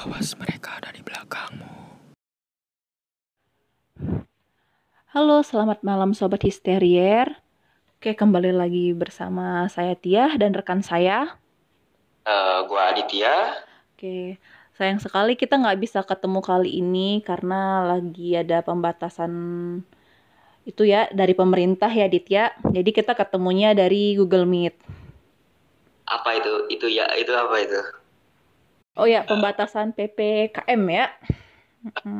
Awas mereka ada di belakangmu. Halo, selamat malam Sobat Histerier. Oke, kembali lagi bersama saya Tia dan rekan saya. Uh, gua Aditya. Oke, sayang sekali kita nggak bisa ketemu kali ini karena lagi ada pembatasan itu ya dari pemerintah ya Aditya. Jadi kita ketemunya dari Google Meet. Apa itu? Itu ya, itu apa itu? Oh ya, pembatasan PPKM ya. Oke.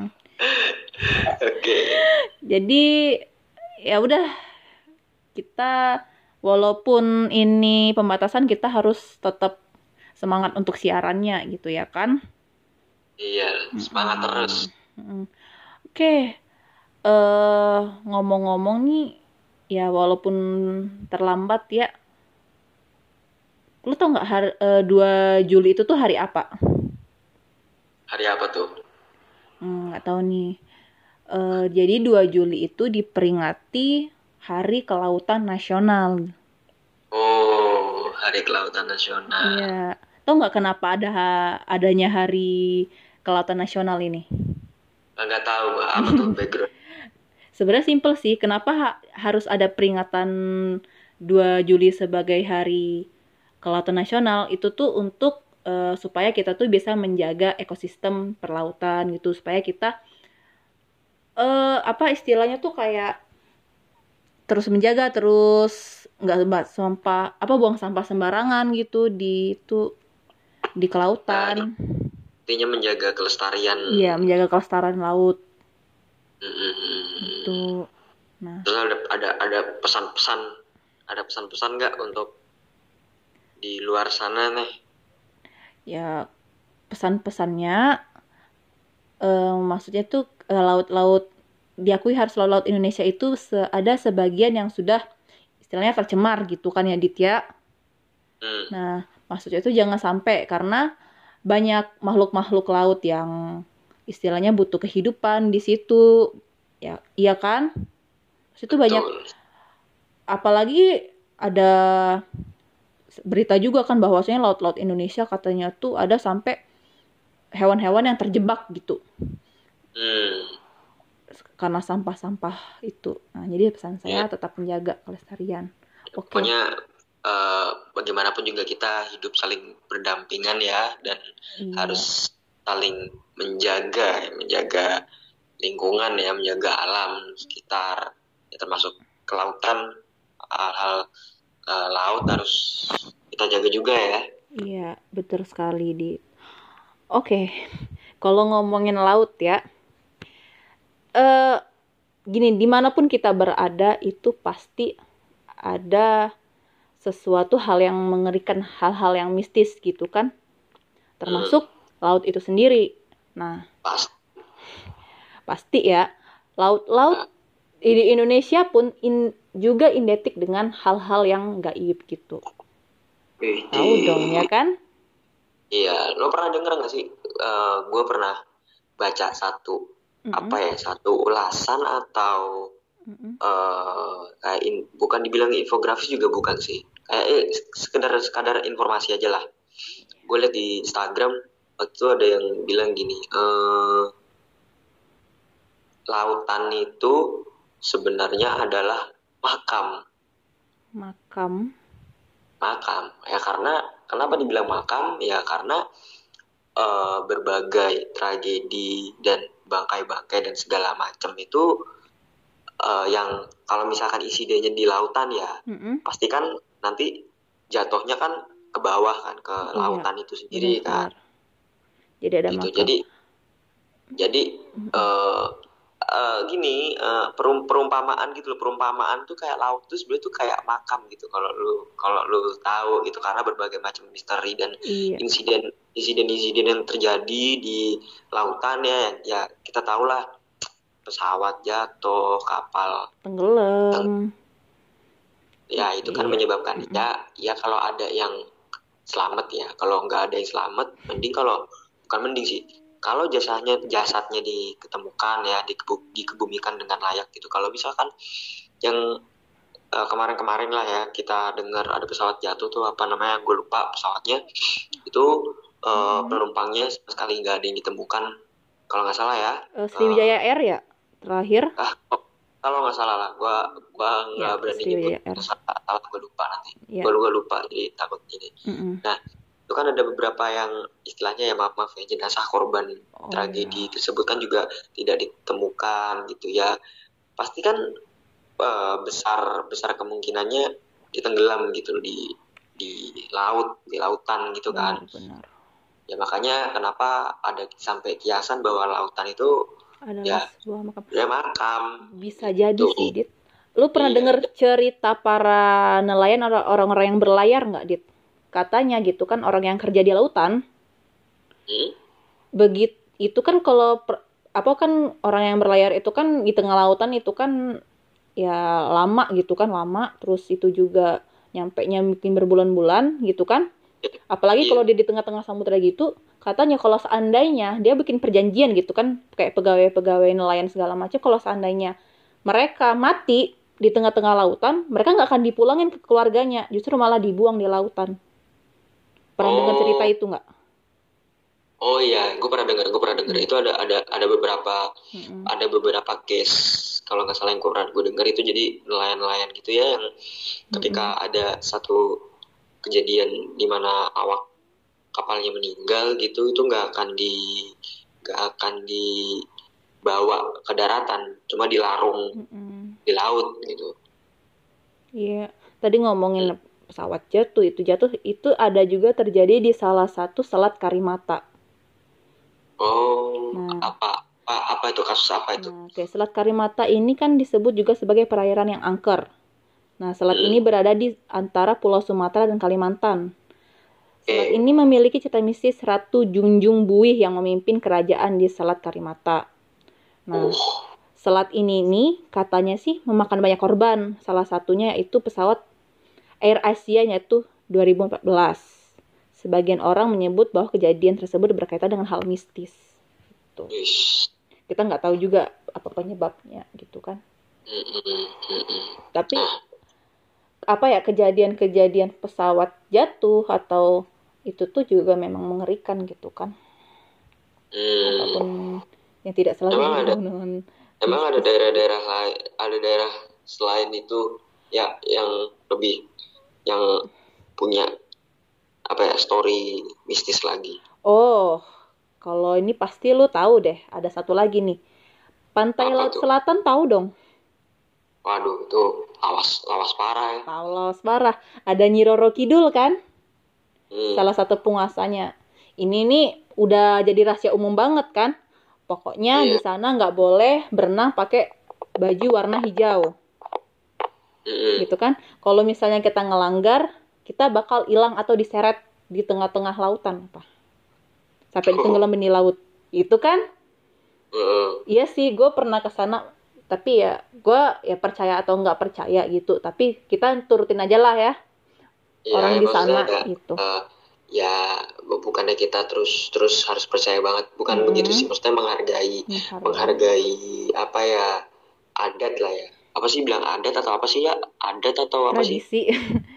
Okay. Jadi ya udah kita walaupun ini pembatasan kita harus tetap semangat untuk siarannya gitu ya kan? Iya, semangat hmm. terus. Oke. Okay. Uh, eh, ngomong-ngomong nih ya walaupun terlambat ya lu tau nggak hari uh, 2 Juli itu tuh hari apa? Hari apa tuh? Hmm, nggak hmm, tahu nih. Uh, jadi 2 Juli itu diperingati Hari Kelautan Nasional. Oh, Hari Kelautan Nasional. Iya. Tau nggak kenapa ada adanya Hari Kelautan Nasional ini? Nggak tahu, apa tuh background? Sebenarnya simpel sih. Kenapa ha harus ada peringatan 2 Juli sebagai Hari kelautan nasional itu tuh untuk uh, supaya kita tuh bisa menjaga ekosistem perlautan gitu supaya kita uh, apa istilahnya tuh kayak terus menjaga terus nggak sampah apa buang sampah sembarangan gitu di itu di kelautan. Intinya menjaga kelestarian. Iya menjaga kelestarian laut. Mm-hmm. itu nah. Terus ada ada ada pesan-pesan ada pesan-pesan nggak untuk di luar sana nih? Ya pesan-pesannya uh, maksudnya tuh uh, laut-laut diakui harus laut-laut Indonesia itu se ada sebagian yang sudah istilahnya tercemar gitu kan ya Ditya. Hmm. Nah maksudnya itu jangan sampai karena banyak makhluk-makhluk laut yang istilahnya butuh kehidupan di situ ya iya kan situ banyak apalagi ada berita juga kan bahwasanya laut-laut Indonesia katanya tuh ada sampai hewan-hewan yang terjebak gitu. Hmm. Karena sampah-sampah itu. Nah, jadi pesan saya ya. tetap menjaga kelestarian. Okay. Pokoknya uh, bagaimanapun juga kita hidup saling berdampingan ya dan iya. harus saling menjaga, menjaga lingkungan ya, menjaga alam sekitar, ya termasuk kelautan, hal-hal uh, laut harus kita jaga juga ya. Iya, betul sekali di. Oke, kalau ngomongin laut ya, uh, gini di mana pun kita berada itu pasti ada sesuatu hal yang mengerikan, hal-hal yang mistis gitu kan, termasuk hmm. laut itu sendiri. Nah, pasti, pasti ya, laut-laut nah. di Indonesia pun in, juga identik dengan hal-hal yang gaib gitu. Tahu dong ya kan? Iya, lo pernah denger gak sih? Uh, eh, gue pernah baca satu mm -hmm. apa ya satu ulasan atau mm -hmm. uh, kayak in, bukan dibilang infografis juga bukan sih. Kayak eh, sekedar sekedar informasi aja lah. Gue liat di Instagram waktu itu ada yang bilang gini, uh, lautan itu sebenarnya adalah makam makam makam ya karena kenapa dibilang makam ya karena uh, berbagai tragedi dan bangkai-bangkai dan segala macam itu uh, yang kalau misalkan insidennya di lautan ya mm-hmm. pasti kan nanti jatuhnya kan ke bawah kan ke iya. lautan itu sendiri kan jadi ada gitu. jadi jadi mm-hmm. uh, uh, gini uh, perum perumpamaan gitu loh perumpamaan tuh kayak laut tuh sebenarnya tuh kayak makam gitu kalau lu kalau lu tahu gitu karena berbagai macam misteri dan iya. insiden insiden insiden yang terjadi di lautan ya ya kita tahu lah pesawat jatuh kapal tenggelam teng ya itu kan iya. menyebabkan mm -hmm. ya ya kalau ada yang selamat ya kalau nggak ada yang selamat mending kalau bukan mending sih kalau jasanya jasadnya diketemukan ya dikebu, dikebumikan dengan layak gitu. Kalau misalkan yang uh, kemarin-kemarin lah ya kita dengar ada pesawat jatuh tuh apa namanya gue lupa pesawatnya. Itu uh, penumpangnya sama sekali nggak ada yang ditemukan kalau nggak salah ya. Uh, Sriwijaya uh, Air ya terakhir? Oh, kalau nggak salah lah gua gua nggak ya, berani nyebut salah gua lupa nanti. Ya. gua, gua lupa jadi takut ini mm -hmm. nah itu kan ada beberapa yang istilahnya ya maaf maaf ya jenazah korban oh, tragedi ya. tersebut kan juga tidak ditemukan gitu ya. Pasti kan uh, besar besar kemungkinannya ditenggelam gitu di di laut di lautan gitu kan. Benar, ya makanya kenapa ada sampai kiasan bahwa lautan itu adalah ya, sebuah makam. ya makam. Bisa jadi gitu. sih dit. Lu pernah iya. dengar cerita para nelayan orang-orang yang berlayar nggak dit katanya gitu kan orang yang kerja di lautan. Hmm? begitu itu kan kalau apa kan orang yang berlayar itu kan di tengah lautan itu kan ya lama gitu kan lama. Terus itu juga nyampe nya mungkin berbulan-bulan gitu kan. Apalagi kalau dia di tengah-tengah samudera gitu katanya kalau seandainya dia bikin perjanjian gitu kan kayak pegawai-pegawai nelayan segala macam kalau seandainya mereka mati di tengah-tengah lautan mereka nggak akan dipulangin ke keluarganya justru malah dibuang di lautan pernah oh. dengar cerita itu nggak Oh iya, gue pernah dengar, gue pernah dengar hmm. itu ada ada ada beberapa hmm. ada beberapa case kalau nggak salah yang gue pernah gue dengar itu jadi nelayan-nelayan gitu ya yang ketika hmm. ada satu kejadian di mana awak kapalnya meninggal gitu itu nggak akan di nggak akan dibawa ke daratan, cuma dilarung hmm. di laut gitu. Iya, tadi ngomongin hmm. Pesawat jatuh itu jatuh itu ada juga terjadi di salah satu selat Karimata Oh, nah, apa, apa apa itu kasus apa itu? Nah, Oke, okay. Selat Karimata ini kan disebut juga sebagai perairan yang angker. Nah, selat hmm. ini berada di antara Pulau Sumatera dan Kalimantan. Selat ini memiliki cita mistis Ratu Junjung Buih yang memimpin kerajaan di Selat Karimata. Nah, uh. selat ini nih katanya sih memakan banyak korban. Salah satunya yaitu pesawat Air Asia yaitu 2014. Sebagian orang menyebut bahwa kejadian tersebut berkaitan dengan hal mistis. Gitu. Kita nggak tahu juga apa penyebabnya gitu kan. Tapi apa ya kejadian-kejadian pesawat jatuh atau itu tuh juga memang mengerikan gitu kan. Hmm. Apa pun yang tidak selalu emang ada, dengan emang ada daerah-daerah lain ada daerah selain itu ya yang lebih yang punya apa ya story mistis lagi. Oh, kalau ini pasti lu tahu deh. Ada satu lagi nih. Pantai Laut Selatan tahu dong? Waduh, itu lawas lawas parah ya. Tahu lawas parah. Ada Nyiroro Kidul kan? Hmm. Salah satu penguasanya. Ini nih udah jadi rahasia umum banget kan? Pokoknya iya. di sana nggak boleh berenang pakai baju warna hijau. Gitu kan? Kalau misalnya kita ngelanggar, kita bakal hilang atau diseret di tengah-tengah lautan apa sampai ditenggelamin di laut. Itu kan? Iya sih gue pernah ke sana tapi ya gue ya percaya atau nggak percaya gitu. Tapi kita turutin aja lah ya, ya orang di sana gitu. uh, ya bukannya kita terus terus harus percaya banget. Bukan hmm. begitu sih maksudnya menghargai menghargai, menghargai apa ya adat lah ya apa sih bilang adat atau apa sih ya adat atau apa Tradisi. sih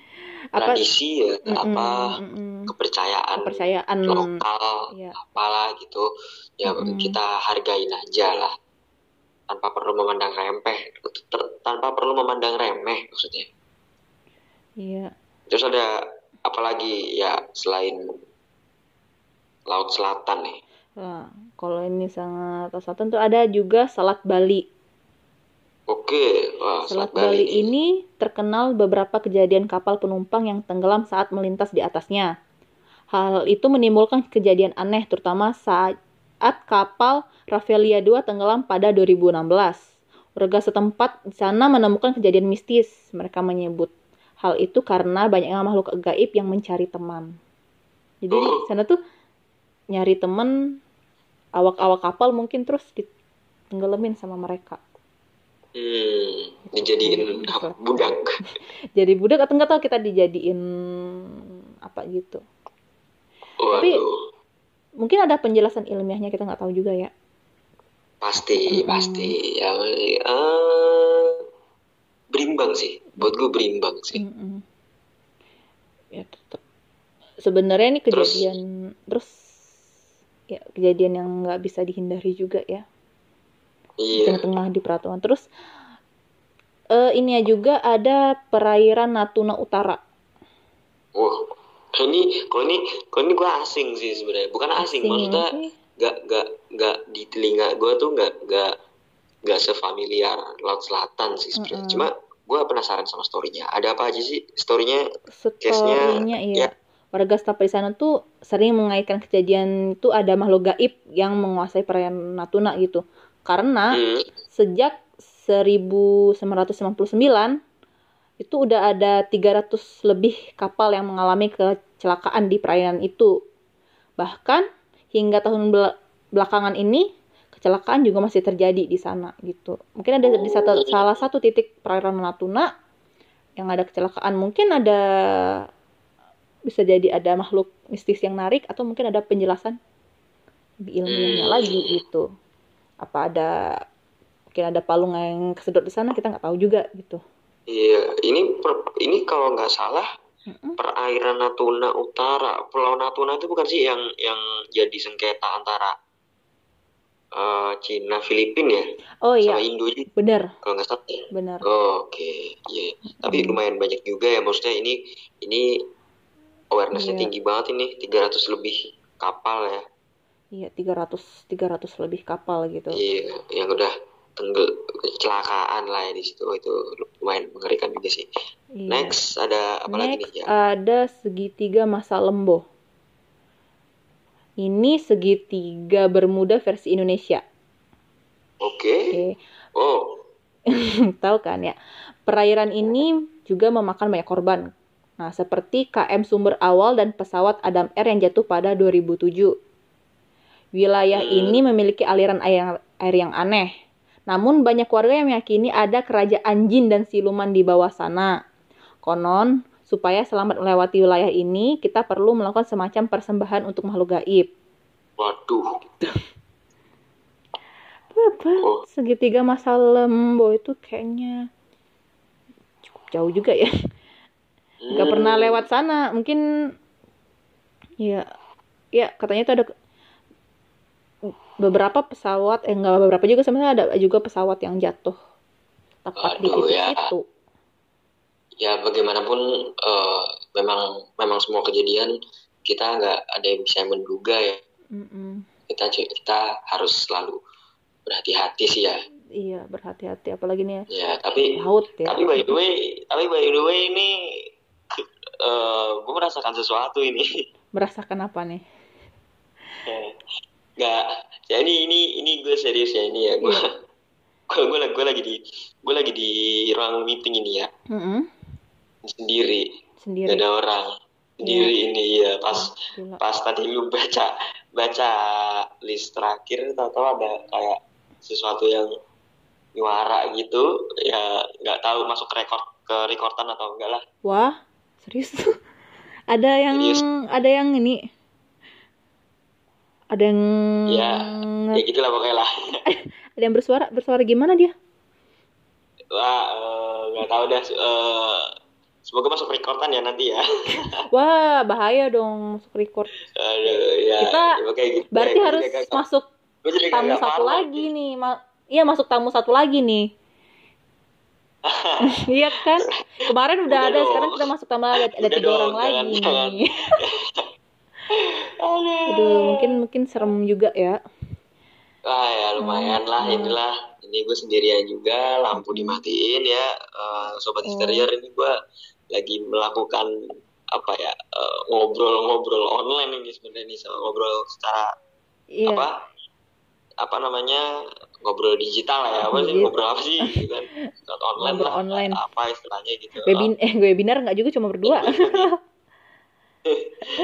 apa, tradisi ya mm -mm, apa mm -mm. kepercayaan kepercayaan lokal ya. apalah gitu ya mm -mm. kita hargain aja lah tanpa perlu memandang remeh tanpa perlu memandang remeh maksudnya iya terus ada apalagi ya selain laut selatan nih Nah, kalau ini sangat selatan tuh ada juga Selat Bali. Oke, Wah, Selat Bali ini terkenal beberapa kejadian kapal penumpang yang tenggelam saat melintas di atasnya. Hal itu menimbulkan kejadian aneh terutama saat kapal Ravelia 2 tenggelam pada 2016. Warga setempat di sana menemukan kejadian mistis. Mereka menyebut hal itu karena banyaknya makhluk gaib yang mencari teman. Jadi di oh. sana tuh nyari teman awak-awak kapal mungkin terus ditenggelamin sama mereka. Hmm, dijadiin apa, budak. Jadi budak atau enggak tahu kita dijadiin apa gitu. Waduh. Tapi mungkin ada penjelasan ilmiahnya kita nggak tahu juga ya. Pasti, hmm. pasti. Ya, uh, berimbang sih. Buat gue berimbang sih. Hmm. Ya tetap sebenarnya ini Terus- kejadian terus, ya kejadian yang nggak bisa dihindari juga ya di iya. Tengah-tengah di peraturan. Terus eh ini ya juga ada perairan Natuna Utara. Wah ini kalau ini kalau ini gue asing sih sebenarnya. Bukan asing, maksudnya sih. gak gak gak di telinga gue tuh gak gak gak sefamiliar laut selatan sih sebenarnya. Mm-mm. cuma gue penasaran sama storynya. Ada apa aja sih storynya? Storynya iya. Ya. warga setempat di sana tuh sering mengaitkan kejadian itu ada makhluk gaib yang menguasai perairan Natuna gitu karena hmm, sejak 1999 itu udah ada 300 lebih kapal yang mengalami kecelakaan di perairan itu. Bahkan hingga tahun bel- belakangan ini kecelakaan juga masih terjadi di sana gitu. Mungkin ada di satu, salah satu titik perairan Natuna yang ada kecelakaan. Mungkin ada bisa jadi ada makhluk mistis yang narik atau mungkin ada penjelasan lebih ilmiahnya Hmm. lagi gitu. Apa ada mungkin ada palung yang kesedot di sana kita nggak tahu juga gitu. iya ini per- ini kalau nggak salah Mm-mm. perairan Natuna Utara Pulau Natuna itu bukan sih yang yang jadi sengketa antara eh, Cina Filipina ya Oh iya, sama Indo juga benar, kalau nggak salah ya? benar. Oke, iya. Tapi lumayan banyak juga ya maksudnya ini ini awarenessnya Iya. tinggi banget ini 300 lebih kapal ya. Iya, 300 300 lebih kapal gitu. Iya, yang udah tenggel kecelakaan lah ya di situ itu lumayan mengerikan juga sih. Iya. Next ada apa lagi nih Next ya? ada segitiga masa lembo. Ini segitiga Bermuda versi Indonesia. Oke. Oke, Oh, tahu kan ya? Perairan ini juga memakan banyak korban. Nah, seperti KM Sumber Awal dan pesawat Adam Air yang jatuh pada 2007. Wilayah Hmm. ini memiliki aliran air, air yang aneh. Namun banyak warga yang meyakini ada kerajaan jin dan siluman di bawah sana. Konon, supaya selamat melewati wilayah ini, kita perlu melakukan semacam persembahan untuk makhluk gaib. waduh. Apa? Oh. Segitiga masa lembo itu kayaknya cukup jauh juga ya. Gak Hmm, pernah lewat sana. Mungkin ya ya katanya itu ada beberapa pesawat eh enggak beberapa juga sebenarnya ada juga pesawat yang jatuh tepat di Aduh, titik ya. itu. Ya bagaimanapun eh, memang memang semua kejadian kita nggak ada yang bisa menduga ya. Mm-mm. Kita kita harus selalu berhati-hati sih ya. Iya berhati-hati apalagi nih Ya, tapi laut ya. tapi by the way, tapi by the way ini eh gue merasakan sesuatu ini. Merasakan apa nih? Nggak, ya ini ini ini gue serius ya ini ya. Gue gue gue lagi gue lagi di gue lagi di ruang meeting ini ya. Mm-mm. sendiri. Sendiri. gak ada orang. Sendiri ini ya pas Gila. pas tadi lu baca baca list terakhir tahu-tahu ada kayak sesuatu yang nyuara gitu. Ya nggak tahu masuk rekor ke rekordan atau enggak lah. Wah, serius? ada yang Serius. ada yang ini ada yang Ya, ya gitulah pokoknya lah ada yang bersuara bersuara gimana dia? wah eh, nggak tahu dah eh, semoga masuk rekordan ya nanti ya Wah, bahaya dong masuk record. Aduh, ya, Kita ya gitu. Berarti Gua harus kagak- masuk tamu satu lagi nih. Ma- iya, masuk tamu satu lagi nih. Iya kan? Kemarin udah Udah ada, dong. sekarang kita masuk tamu lagi. Ada Udah tiga dong, orang lagi jangan. Aduh, mungkin mungkin serem juga ya. Ah ya lumayan lah Hmm. inilah ini gue sendirian juga lampu dimatiin ya Eh, sobat Oh. exterior ini gue lagi melakukan apa ya eh, ngobrol-ngobrol online ini sebenarnya nih sama ngobrol secara Iya. apa apa namanya ngobrol digital lah ya apa sih ngobrol apa sih gitu kan online Ngobrol lah online. apa istilahnya gitu Webin eh webinar nggak juga cuma berdua.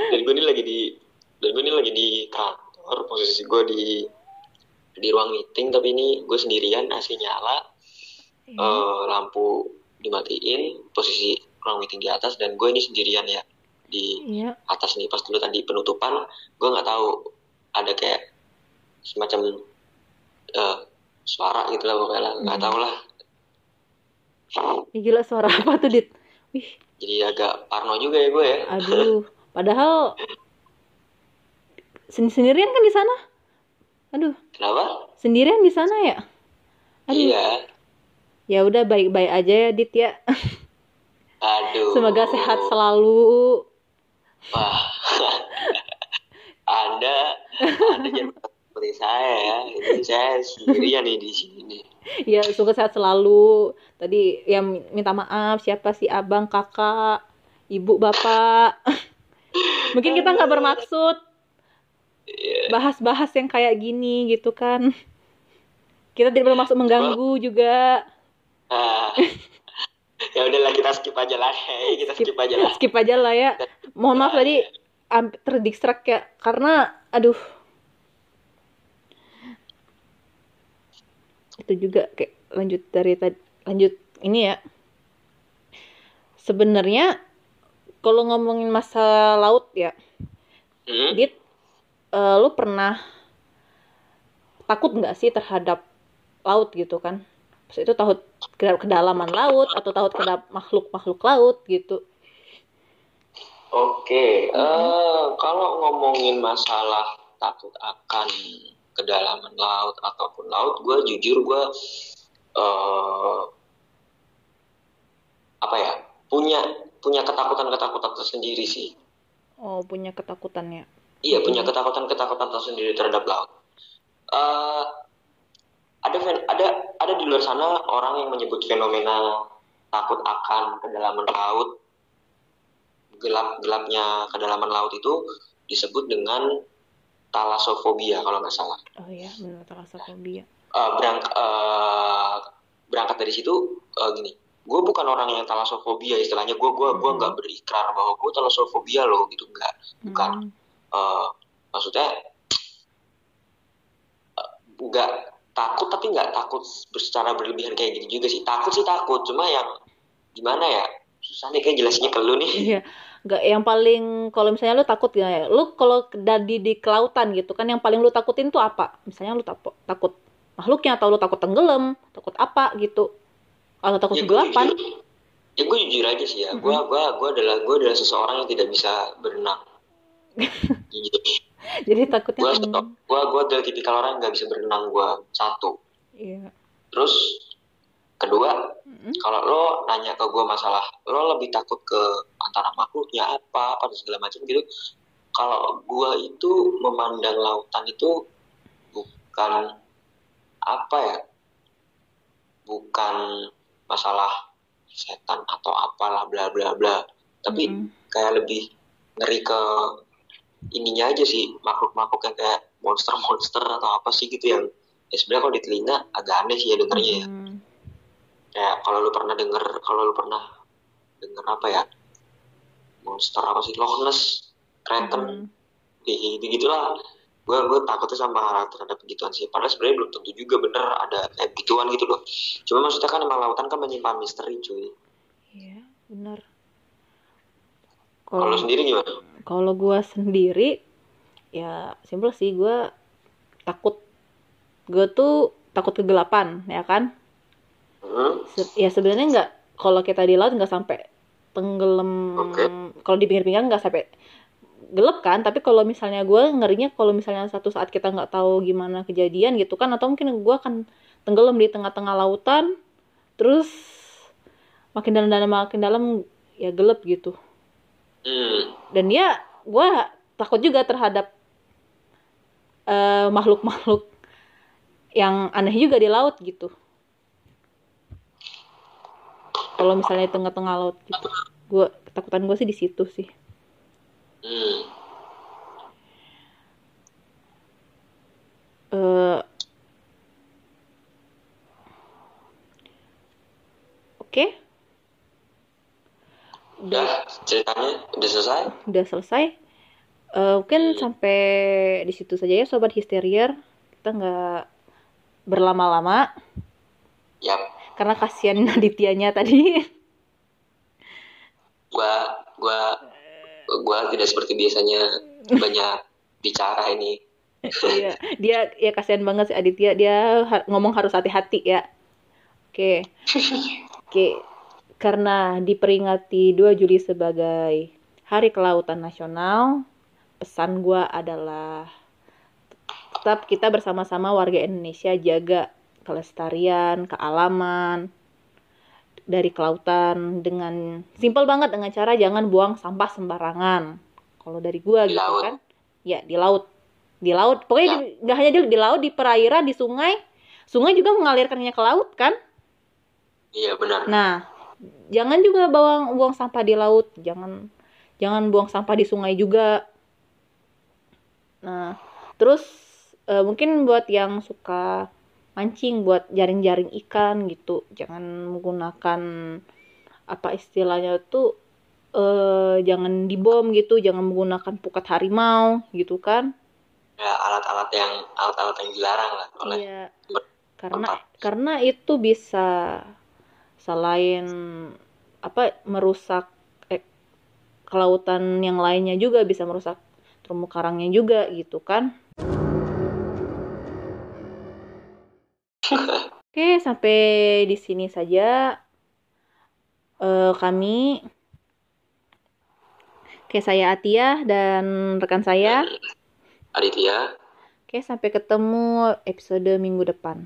dan gue ini lagi di dan gue ini lagi di kantor posisi gue di di ruang meeting tapi ini gue sendirian AC nyala Iya. eh, lampu dimatiin posisi ruang meeting di atas dan gue ini sendirian ya di Iya. atas nih pas dulu tadi penutupan gue nggak tahu ada kayak semacam eh, suara gitu lah pokoknya lah nggak Hmm. tahu lah Ih, gila suara apa tuh, Dit? Wih, jadi agak parno juga ya gue ya aduh. Padahal sen- sendirian kan di sana. Aduh, Kenapa? sendirian di sana ya? Aduh. Iya. Ya udah baik-baik aja ya Dit ya. Aduh. Semoga sehat selalu. Wah. anda, Anda jangan seperti saya ya. Ini saya sendirian nih di sini. Ya, semoga sehat selalu. Tadi yang minta maaf siapa sih abang, kakak, ibu, bapak. Mungkin kita nggak bermaksud. Bahas-bahas yang kayak gini gitu kan. Kita tidak bermaksud mengganggu juga. Ah. ya udahlah kita skip aja lah. Hey, kita skip, aja lah. Skip aja lah ya. Mohon maaf tadi terdistrak ya karena aduh itu juga kayak lanjut dari tadi lanjut ini ya sebenarnya kalau ngomongin masa laut ya Hmm? Dit eh, lu pernah takut nggak sih terhadap laut gitu kan? Pas itu takut ke kedalaman laut atau takut ke makhluk makhluk laut gitu? Oke, eh, kalau ngomongin masalah takut akan kedalaman laut ataupun laut, gue jujur gue eh, apa ya punya punya ketakutan ketakutan tersendiri sih. oh punya ketakutannya Iya punya ketakutan ketakutan tersendiri terhadap laut. Eh, ada ada ada di luar sana orang yang menyebut fenomena takut akan kedalaman laut. Gelap gelapnya kedalaman laut itu disebut dengan talasofobia kalau nggak salah. oh ya benar talasofobia Eh, berang, eh, berangkat dari situ eh, gini, gue bukan orang yang talasofobia istilahnya. Gue gue gue nggak berikrar bahwa gue talasofobia loh gitu. Nggak bukan. Hmm. Eh, maksudnya eh, nggak takut tapi nggak takut secara berlebihan kayak gitu juga sih takut sih takut cuma yang gimana ya susah nih kayak jelasnya ke lu nih Iya, nggak yang paling kalau misalnya lu takut ya, lu kalau dari di kelautan gitu kan yang paling lu takutin tuh apa? Misalnya lu takut takut makhluknya atau lu takut tenggelam, takut apa gitu? Atau takut ya kegelapan? ya gue jujur aja sih ya gue gue gue adalah gue adalah seseorang yang tidak bisa berenang. Jadi takutnya gue hmm, gue gue adalah tipikal orang nggak bisa berenang gue satu iya. terus kedua Mm-mm. kalau lo nanya ke gue masalah lo lebih takut ke antara makhluknya apa apa segala macam gitu kalau gue itu memandang lautan itu bukan apa ya bukan masalah setan atau apalah bla bla bla tapi Mm-mm. kayak lebih ngeri ke ininya aja sih makhluk-makhluk yang kayak monster-monster atau apa sih gitu yang ya sebenarnya kalau di telinga agak aneh sih ya dengernya ya. Mm. kayak kalau lu pernah denger kalau lu pernah denger apa ya monster apa sih Loch Ness Kraken Mm. gitu gitulah. Gue gue takutnya sama terhadap begituan sih padahal sebenarnya belum tentu juga bener ada kayak begituan gitu loh. Cuma maksudnya kan emang lautan kan menyimpan misteri cuy. Iya, lu Kalau sendiri gimana kalau gua sendiri ya simpel sih gua takut gue tuh takut kegelapan ya kan hmm? Se- ya sebenarnya nggak kalau kita di laut nggak sampai tenggelam Oke. kalau di pinggir-pinggir nggak sampai gelap kan tapi kalau misalnya gue ngerinya kalau misalnya satu saat kita nggak tahu gimana kejadian gitu kan atau mungkin gue akan tenggelam di tengah-tengah lautan terus makin dalam-dalam makin dalam ya gelap gitu Hmm. dan ya gue takut juga terhadap eh, makhluk-makhluk yang aneh juga di laut gitu. Kalau misalnya di tengah-tengah laut gitu. Gue ketakutan gue sih di situ sih. Hmm. Eh, oke. Udah ceritanya udah selesai udah selesai Eh, mungkin sampai di situ saja ya sobat histerier kita nggak berlama-lama Yap, karena kasihan Adityanya tadi gua gua gua tidak seperti biasanya banyak bicara ini. Iya, dia ya kasihan banget sih Aditya. Dia ha- ngomong harus hati-hati ya. Oke. Oke. Karena diperingati 2 Juli sebagai Hari Kelautan Nasional, pesan gue adalah tetap kita bersama-sama warga Indonesia jaga kelestarian, kealaman dari kelautan dengan simpel banget dengan cara jangan buang sampah sembarangan. Kalau dari Di gitu laut. kan. Ya, di laut. Di laut. Pokoknya Ya. nggak hanya di, di laut, di perairan, di sungai. Sungai juga mengalirkannya ke laut kan? Iya benar. Nah, jangan juga buang buang sampah di laut, jangan jangan buang sampah di sungai juga. Nah, terus eh, mungkin buat yang suka mancing buat jaring-jaring ikan gitu, jangan menggunakan apa istilahnya tuh eh jangan dibom gitu, jangan menggunakan pukat harimau gitu kan. Ya alat-alat yang alat-alat yang dilarang lah oleh Iya. Karena tempat. karena itu bisa selain apa merusak eh, kelautan yang lainnya juga bisa merusak terumbu karangnya juga gitu kan. Oke, sampai di sini saja eh, kami. Oke, saya Atia dan rekan saya. Aditya. Oke, sampai ketemu episode minggu depan.